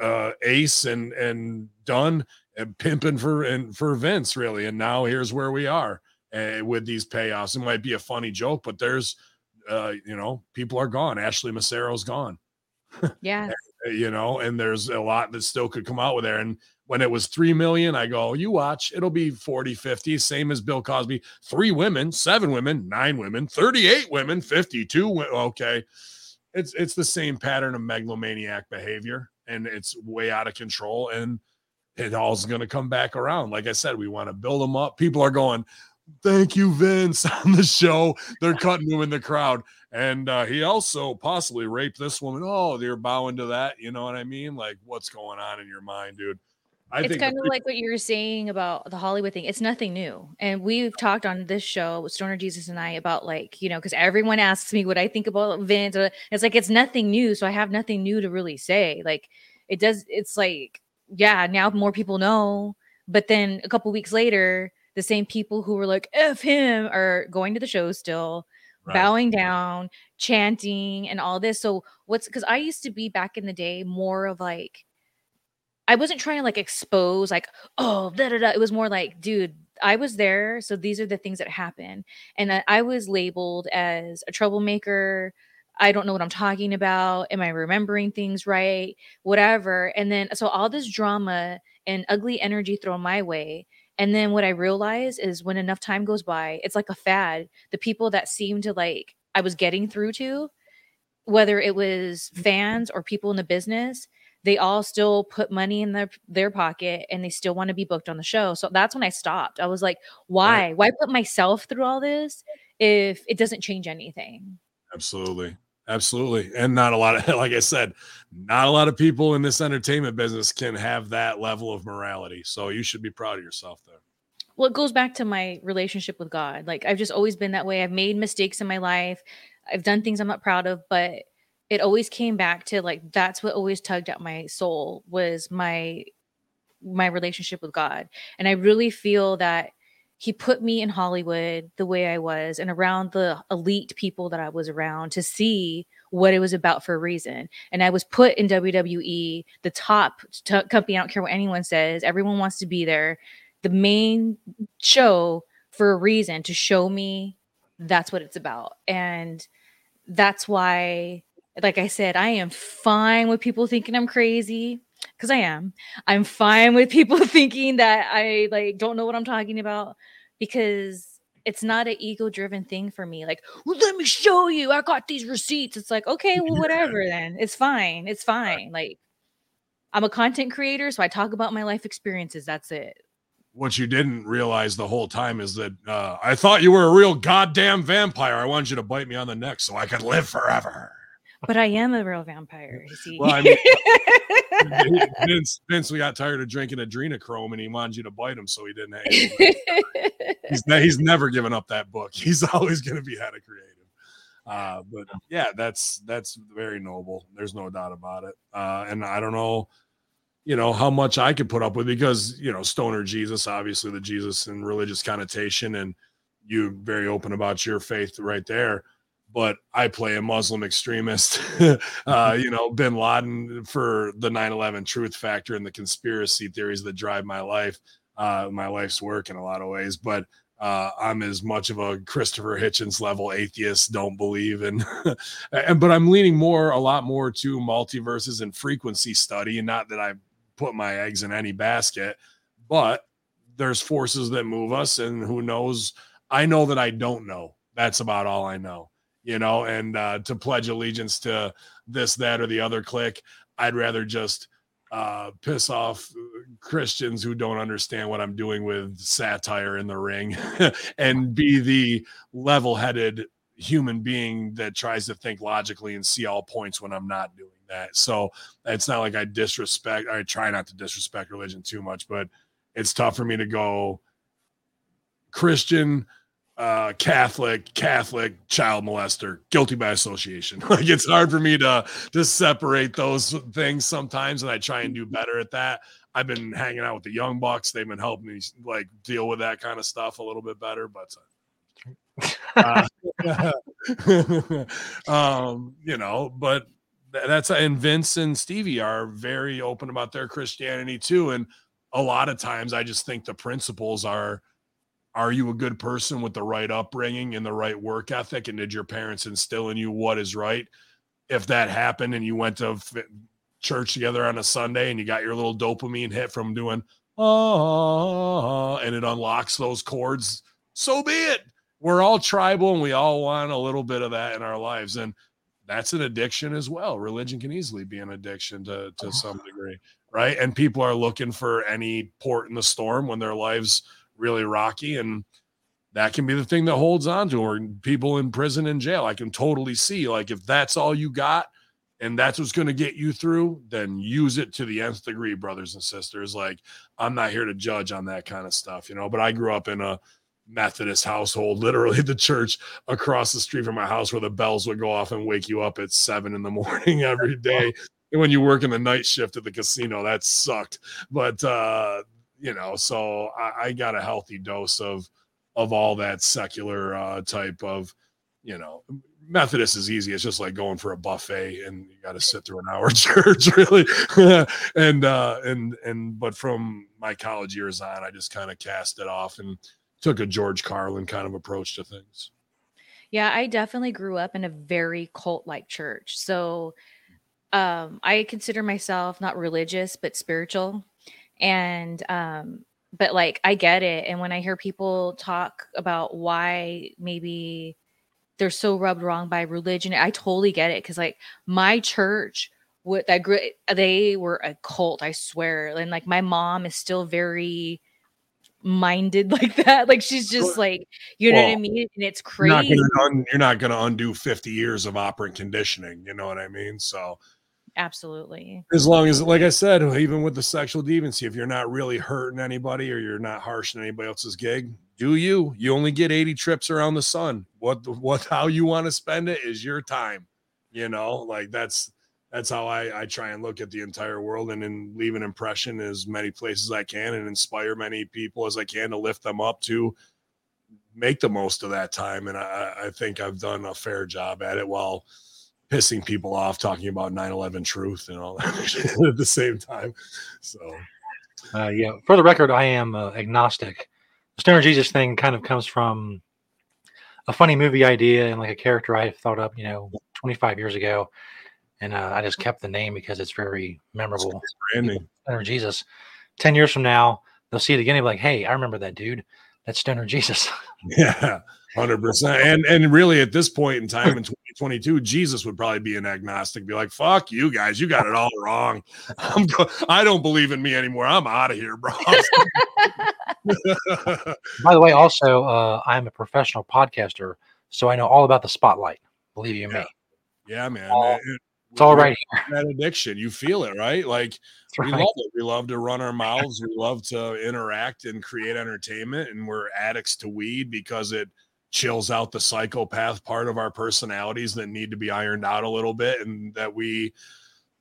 Uh Ace and and Dunn and pimping for and for Vince really. And now here's where we are uh, with these payoffs. It might be a funny joke, but there's uh, you know, people are gone. Ashley Massaro's gone yeah. you know, and there's a lot that still could come out with there. And when it was 3 million, I go, you watch, it'll be 40, 50, same as Bill Cosby. Three women, seven women, nine women, 38 women, 52. wo- Okay. It's it's the same pattern of megalomaniac behavior and it's way out of control. And it all's gonna come back around. Like I said, we want to build them up. People are going, thank you, Vince, on the show. They're cutting him in the crowd. And uh, he also possibly raped this woman. Oh, they're bowing to that. You know what I mean? Like, what's going on in your mind, dude? I it's kind of like what you were saying about the Hollywood thing. It's nothing new. And we've talked on this show with Stoner Jesus and I about like, you know, because everyone asks me what I think about Vince. Uh, it's like it's nothing new. So I have nothing new to really say. Like it does, it's like, yeah, now more people know. But then a couple weeks later, the same people who were like, F him are going to the show still, Right. bowing down, chanting, and all this. So what's because I used to be back in the day more of like, I wasn't trying to like expose like, oh, da da da. It was more like, dude, I was there, so these are the things that happen, and I, I was labeled as a troublemaker. I don't know what I'm talking about. Am I remembering things right? Whatever. And then so all this drama and ugly energy thrown my way. And then what I realize is when enough time goes by, it's like a fad. The people that seem to like I was getting through to, whether it was mm. fans or people in the business, they all still put money in their their pocket and they still want to be booked on the show. So that's when I stopped. I was like, why? Why put myself through all this if it doesn't change anything? Absolutely. Absolutely. And not a lot of, like I said, not a lot of people in this entertainment business can have that level of morality. So you should be proud of yourself there. well it goes back to my relationship with god like i've just always been that way i've made mistakes in my life i've done things i'm not proud of but it always came back to like that's what always tugged at my soul was my my relationship with god. And i really feel that he put me in hollywood the way i was and around the elite people that i was around to see what it was about for a reason. And i was put in wwe the top t- company i don't care what anyone says everyone wants to be there. The main show for a reason to show me that's what it's about. And that's why, like I said, I am fine with people thinking I'm crazy because I am. I'm fine with people thinking that I like don't know what I'm talking about because it's not an ego driven thing for me. Like, well, let me show you. I got these receipts. It's like, okay, well, whatever then. It's fine. It's fine. Like, I'm a content creator, so I talk about my life experiences. That's it. What you didn't realize the whole time is that uh, I thought you were a real goddamn vampire. I wanted you to bite me on the neck so I could live forever. But I am a real vampire. You see. Well, I mean, Vince, Vince, we got tired of drinking adrenochrome and he wanted you to bite him so he didn't hang. he's, ne- he's never given up that book. He's always going to be head of creative. Uh, but yeah, that's that's very noble. There's no doubt about it. Uh, and I don't know, you know, how much I could put up with because you know, stoner Jesus, obviously the Jesus and religious connotation, and you very open about your faith right there. But I play a Muslim extremist, uh, you know, Bin Laden for the 9/11 truth factor and the conspiracy theories that drive my life, uh, my life's work in a lot of ways. But uh, I'm as much of a Christopher Hitchens level atheist, don't believe in, and but I'm leaning more, a lot more to multiverses and frequency study. And not that I put my eggs in any basket, but there's forces that move us, and who knows? I know that I don't know. That's about all I know, you know. And uh, to pledge allegiance to this, that, or the other clique, I'd rather just uh, piss off Christians who don't understand what I'm doing with satire in the ring and be the level headed human being that tries to think logically and see all points when I'm not doing that. So it's not like I disrespect, I try not to disrespect religion too much, but it's tough for me to go Christian, uh, Catholic, Catholic, child molester, guilty by association. like it's hard for me to to separate those things sometimes, and I try and do better at that. I've been hanging out with the young bucks; they've been helping me like deal with that kind of stuff a little bit better. But uh, um, you know, but that's and Vince and Stevie are very open about their Christianity too, and a lot of times I just think the principles are are you a good person with the right upbringing and the right work ethic? And did your parents instill in you what is right? If that happened and you went to church together on a sunday and you got your little dopamine hit from doing oh and it unlocks those chords so be it. We're all tribal and we all want a little bit of that in our lives. And that's an addiction as well. Religion can easily be an addiction to to uh-huh. some degree right? And people are looking for any port in the storm when their lives really rocky and that can be the thing that holds on to or people in prison and jail. I can totally see like if that's all you got and that's what's going to get you through, then use it to the nth degree, brothers and sisters. Like I'm not here to judge on that kind of stuff, you know, but I grew up in a Methodist household, literally the church across the street from my house where the bells would go off and wake you up at seven in the morning every day. And when you work in the night shift at the casino, that sucked. But uh, you know, so I, I got a healthy dose of of all that secular uh, type of, you know, Methodist is easy. It's just like going for a buffet and you got to sit through an hour church, really. and uh, and and but from my college years on, I just kind of cast it off and took a George Carlin kind of approach to things. Yeah, I definitely grew up in a very cult like church. So um I consider myself not religious but spiritual. And um but like I get it and when I hear people talk about why maybe they're so rubbed wrong by religion, I totally get it cuz like my church what that grew they were a cult, I swear. And like my mom is still very minded like that. Like she's just like, you know well, what I mean? And it's crazy. You're not, gonna, you're not gonna undo 50 years of operant conditioning, you know what I mean? So absolutely. As long as like I said, even with the sexual deviancy, if you're not really hurting anybody or you're not harsh on anybody else's gig, do you. You only get 80 trips around the sun. What what how you want to spend it is your time. You know, like that's that's how I, I try and look at the entire world and then leave an impression as many places I can and inspire many people as I can to lift them up to make the most of that time. And I, I think I've done a fair job at it while pissing people off talking about 9-11 truth and all that at the same time. So uh, yeah, for the record, I am uh, agnostic. The Stoner Jesus thing kind of comes from a funny movie idea and like a character I thought up, you know, 25 years ago and uh, I just kept the name because it's very memorable. Stoner Jesus. Ten years from now, they'll see it again and be like, "Hey, I remember that dude. That's Stoner Jesus." Yeah, hundred percent. And and really, at this point in time in 2022, Jesus would probably be an agnostic, be like, "Fuck you guys, you got it all wrong. I'm go- I don't believe in me anymore. I'm out of here, bro." By the way, also, uh, I'm a professional podcaster, so I know all about the spotlight. Believe you yeah. me. Yeah, man. Uh, it's all right here. That addiction, you feel it, right? Like right. we love it. We love to run our mouths. we love to interact and create entertainment, and we're addicts to weed because it chills out the psychopath part of our personalities that need to be ironed out a little bit, and that we,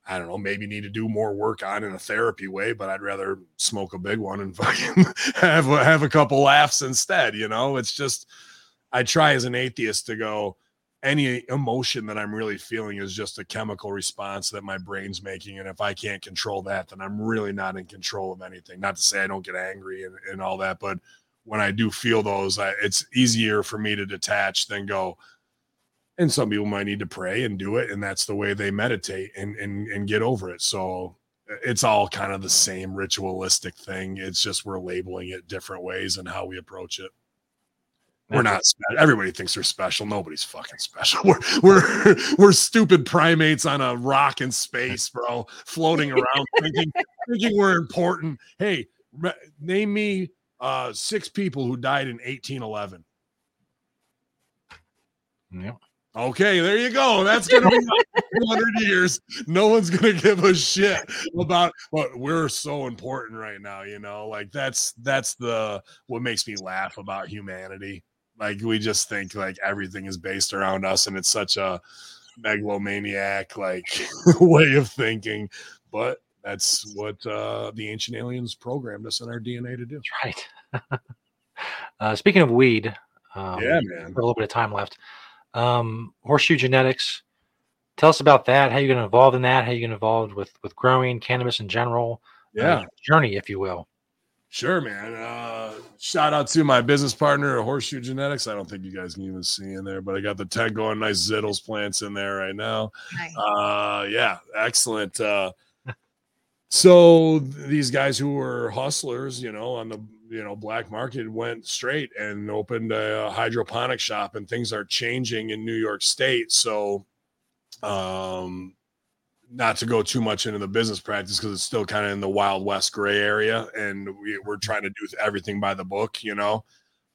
I don't know, maybe need to do more work on in a therapy way. But I'd rather smoke a big one and fucking have have a couple laughs instead. You know, it's just I try as an atheist to go any emotion that I'm really feeling is just a chemical response that my brain's making. And if I can't control that, then I'm really not in control of anything. Not to say I don't get angry and, and all that, but when I do feel those, I, it's easier for me to detach than go. And some people might need to pray and do it. And that's the way they meditate and, and, and get over it. So it's all kind of the same ritualistic thing. It's just we're labeling it different ways and how we approach it. We're not special. Everybody thinks we're special. Nobody's fucking special. We're we're we're stupid primates on a rock in space, bro, floating around thinking thinking we're important. Hey, name me uh six people who died in 1811. Yeah. Okay, there you go. That's gonna be 200 years. No one's gonna give a shit about, but we're so important right now. You know, like that's that's the what makes me laugh about humanity. Like we just think like everything is based around us, and it's such a megalomaniac like way of thinking. But that's what uh, the ancient aliens programmed us in our DNA to do. Right. uh, speaking of weed, um, yeah, man, a little bit of time left. Um, horseshoe genetics. Tell us about that. How you going to evolve in that? How you going to evolve with with growing cannabis in general? Yeah, uh, journey, if you will. Sure, man. Uh, shout out to my business partner, Horseshoe Genetics. I don't think you guys can even see in there, but I got the tent going, nice Zittles plants in there right now. Nice. Uh, yeah, excellent. Uh, so these guys who were hustlers, you know, on the you know black market went straight and opened a hydroponic shop, and things are changing in New York State. So, um, not to go too much into the business practice because it's still kind of in the wild west gray area and we, are trying to do everything by the book you know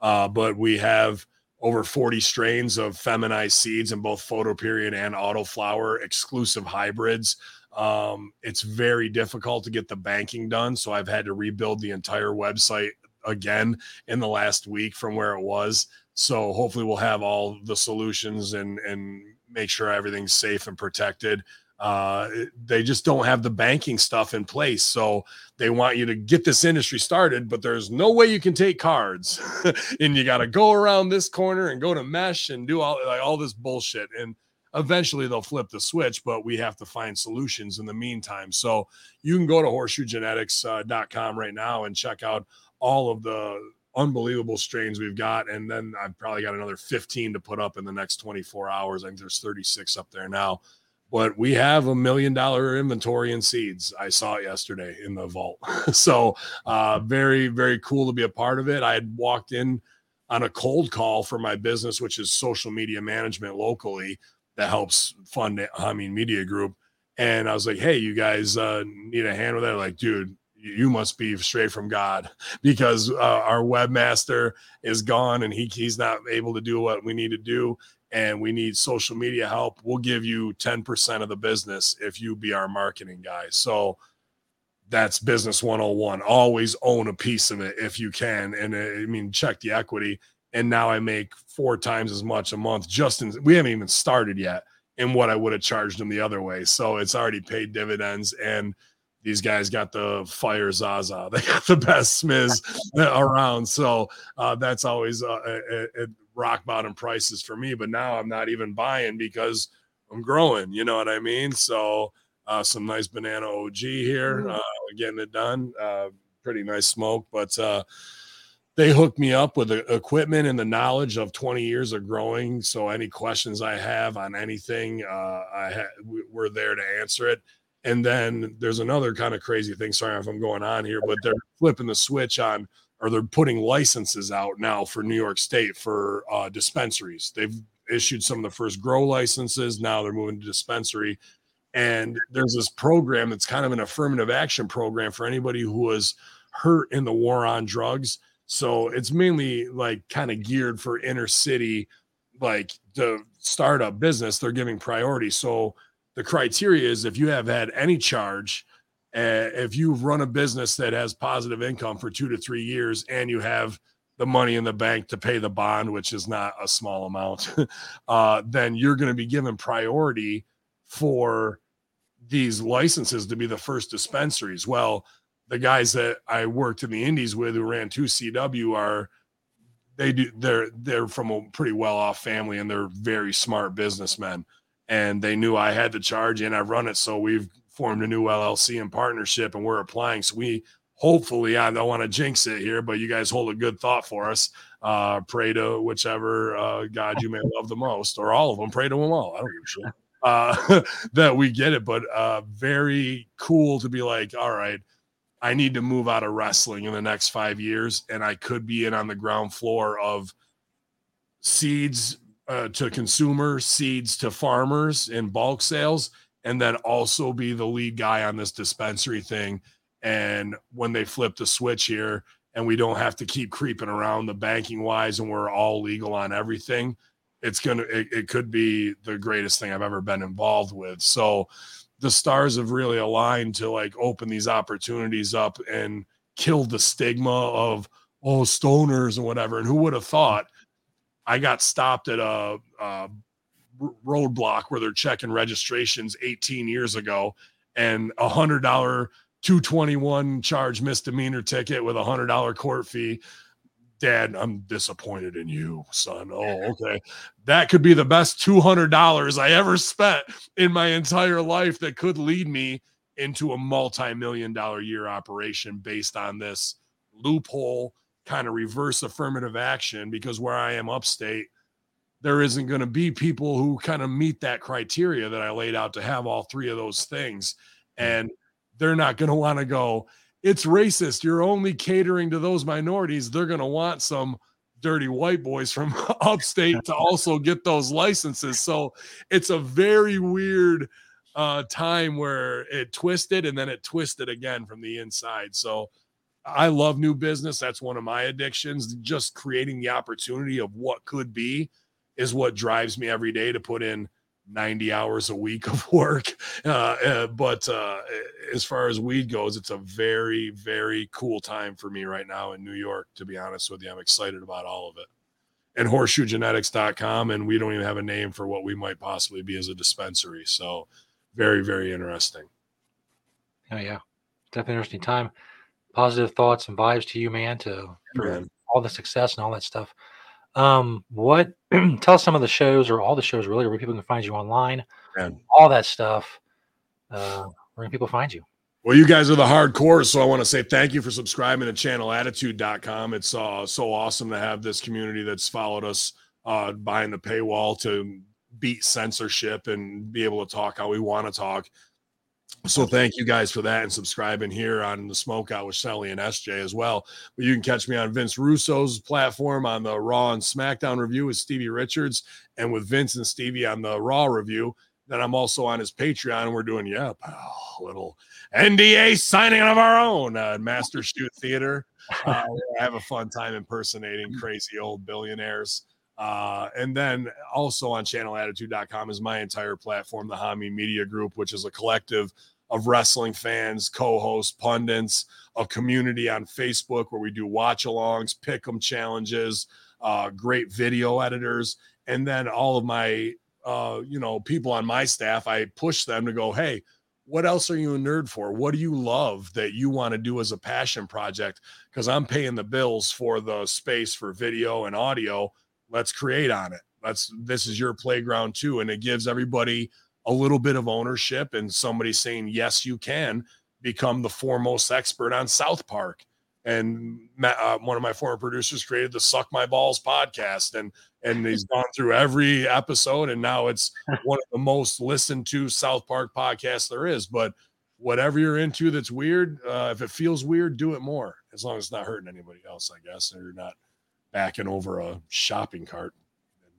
Uh, but we have over 40 strains of feminized seeds in both photoperiod and autoflower exclusive hybrids. Um, it's very difficult to get the banking done. So I've had to rebuild the entire website again in the last week from where it was. So hopefully we'll have all the solutions and and make sure everything's safe and protected. Uh, they just don't have the banking stuff in place. So they want you to get this industry started, but there's no way you can take cards, and you got to go around this corner and go to mesh and do all like all this bullshit. And eventually they'll flip the switch, but we have to find solutions in the meantime. So you can go to horseshoegenetics.com right now and check out all of the unbelievable strains we've got. And then I've probably got another 15 to put up in the next 24 hours. I think there's 36 up there now. But we have a million dollar inventory in seeds. I saw it yesterday in the vault. so uh, very, very cool to be a part of it. I had walked in on a cold call for my business, which is social media management locally that helps fund Hamin Media Group. And I was like, hey, you guys uh, need a hand with that? Like, dude, you must be straight from God because uh, our webmaster is gone and he, he's not able to do what we need to do. And we need social media help. We'll give you 10% of the business if you be our marketing guy. So that's business 101. Always own a piece of it if you can. And uh, I mean, check the equity. And now I make four times as much a month. Justin, we haven't even started yet in what I would have charged him the other way. So it's already paid dividends. And these guys got the fire Zaza. They got the best smiz around. So uh, that's always uh, at rock bottom prices for me. But now I'm not even buying because I'm growing. You know what I mean? So uh, some nice banana OG here, mm. uh, getting it done. Uh, pretty nice smoke, but uh, they hooked me up with the equipment and the knowledge of 20 years of growing. So any questions I have on anything, uh, I ha- we're there to answer it. And then there's another kind of crazy thing. Sorry if I'm going on here, but they're flipping the switch on, or they're putting licenses out now for New York State for uh, dispensaries. They've issued some of the first grow licenses. Now they're moving to dispensary. And there's this program that's kind of an affirmative action program for anybody who was hurt in the war on drugs. So it's mainly like kind of geared for inner city, like the startup business. They're giving priority. So the criteria is if you have had any charge, uh, if you've run a business that has positive income for two to three years, and you have the money in the bank to pay the bond, which is not a small amount, uh, then you're going to be given priority for these licenses to be the first dispensaries. Well, the guys that I worked in the Indies with who ran 2CW are they do they're they're from a pretty well off family and they're very smart businessmen and they knew I had the charge and I run it. So we've formed a new LLC in partnership and we're applying. So we hopefully, I don't want to jinx it here, but you guys hold a good thought for us. Uh, pray to whichever uh, God you may love the most, or all of them. Pray to them all. I don't give a shit. Uh, that we get it, but uh, very cool to be like, all right, I need to move out of wrestling in the next five years, and I could be in on the ground floor of seeds uh, to consumers, seeds to farmers in bulk sales, and then also be the lead guy on this dispensary thing. And when they flip the switch here, and we don't have to keep creeping around the banking wise, and we're all legal on everything, it's gonna it, it could be the greatest thing I've ever been involved with. So the stars have really aligned to like open these opportunities up and kill the stigma of oh stoners and whatever. And who would have thought? I got stopped at a, a roadblock where they're checking registrations 18 years ago, and a hundred dollar 221 charge misdemeanor ticket with a hundred dollar court fee. Dad, I'm disappointed in you, son. Oh, okay. That could be the best $200 I ever spent in my entire life that could lead me into a multi million dollar year operation based on this loophole kind of reverse affirmative action because where I am upstate, there isn't going to be people who kind of meet that criteria that I laid out to have all three of those things. And they're not going to want to go, it's racist. You're only catering to those minorities. They're going to want some dirty white boys from upstate to also get those licenses. So it's a very weird uh, time where it twisted and then it twisted again from the inside. So I love new business. That's one of my addictions. Just creating the opportunity of what could be is what drives me every day to put in 90 hours a week of work. Uh, uh, but uh, as far as weed goes, it's a very, very cool time for me right now in New York, to be honest with you. I'm excited about all of it. And horseshoegenetics.com. And we don't even have a name for what we might possibly be as a dispensary. So, very, very interesting. Oh yeah, definitely interesting time. Positive thoughts and vibes to you, man. To Man. all the success and all that stuff. Um, what? tell us some of the shows or all the shows really where people can find you online. Man. All that stuff. Uh, where can people find you? Well, you guys are the hardcore, so I want to say thank you for subscribing to channelattitude.com. It's uh, so awesome to have this community that's followed us uh, behind the paywall to beat censorship and be able to talk how we want to talk. So thank you guys for that and subscribing here on the Smokeout with Shelly and SJ as well. But you can catch me on Vince Russo's platform on the Raw and SmackDown review with Stevie Richards and with Vince and Stevie on the Raw review. Then I'm also on his Patreon and we're doing, yeah, pal, little NDA signing of our own uh, Master Shoot Theater. Uh, I have a fun time impersonating crazy old billionaires. Uh, and then also on channelattitude.com is my entire platform, the Hamin Media Group, which is a collective of wrestling fans, co hosts, pundits, a community on Facebook where we do watch alongs, pick 'em challenges, uh, great video editors. And then all of my, uh, you know, people on my staff, I push them to go, hey, what else are you a nerd for? What do you love that you want to do as a passion project? Because I'm paying the bills for the space for video and audio. Let's create on it. Let's this is your playground too. And it gives everybody a little bit of ownership and somebody saying, Yes, you can become the foremost expert on South Park. And uh, one of my former producers created the Suck My Balls podcast, and and he's gone through every episode, and now it's one of the most listened to South Park podcasts there is. But whatever you're into that's weird, uh, if it feels weird, do it more, as long as it's not hurting anybody else, I guess, or you're not backing over a shopping cart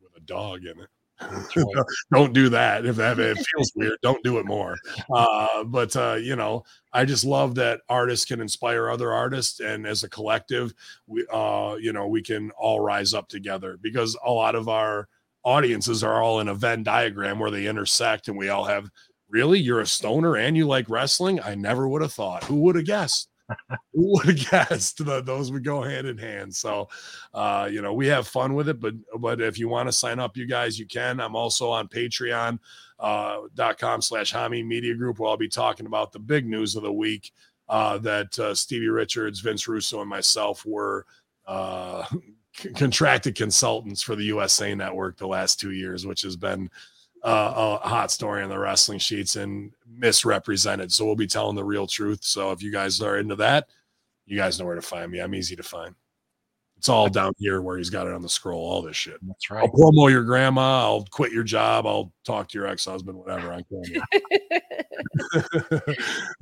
with a dog in it. don't do that if that if it feels weird. Don't do it more. Uh but uh you know i just love that artists can inspire other artists and as a collective we uh you know we can all rise up together because a lot of our audiences are all in a venn diagram where they intersect and we all have really? You're a stoner and you like wrestling? I never would have thought. Who would have guessed who would have guessed that those would go hand in hand? So uh you know we have fun with it but but if you want to sign up you guys you can. I'm also on patreon uh dot com slash hamin media group where i'll be talking about the big news of the week uh that uh, stevie richards vince russo and myself were uh contracted consultants for the usa network the last two years which has been uh, a hot story on the wrestling sheets and misrepresented. So we'll be telling the real truth. So if you guys are into that, you guys know where to find me. I'm easy to find. It's all down here where he's got it on the scroll. All this shit. That's right. I'll promo your grandma. I'll quit your job. I'll talk to your ex-husband. Whatever. I can.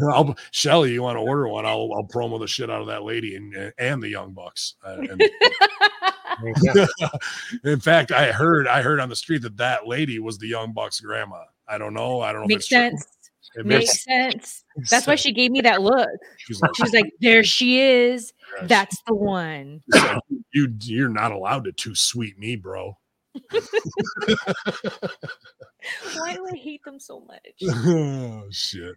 I'll Shelly. You want to order one? I'll I'll promo the shit out of that lady and and the Young Bucks. Uh, and There you go. in fact, I heard I heard on the street that that lady was the Young Bucks grandma. I don't know. I don't know. Makes if it's true. sense. It Makes sense. That's why she gave me that look. She's like, She was like, "There she is. "Yes." That's the one." Like, you you're not allowed to too sweet me, bro. Why do I hate them so much? oh shit.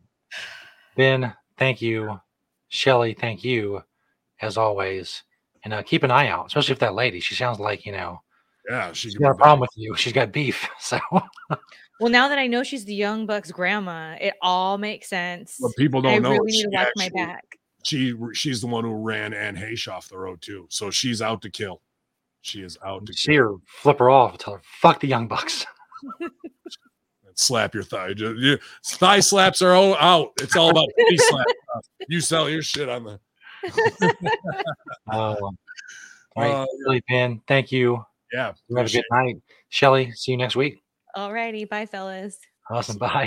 Bin, thank you. Shelly, thank you, as always. And uh, keep an eye out, especially if that lady. She sounds like you know Yeah, she she's could got a be problem with you. She's got beef. So Well, now that I know she's the young buck's grandma, it all makes sense. But people don't I know really she need to watch my back. She she's the one who ran Anne Heche off the road too. So she's out to kill. She is out to see kill. her flip her off tell her, fuck the young bucks. Slap your thigh. Ju- you- thigh slaps are all out. It's all about knee slap. You sell your shit on the. Oh, all right, Uh, really, Bin, thank you. yeah. You have a good night. Shelly, see you next week. All righty. bye, fellas. Awesome. Bye.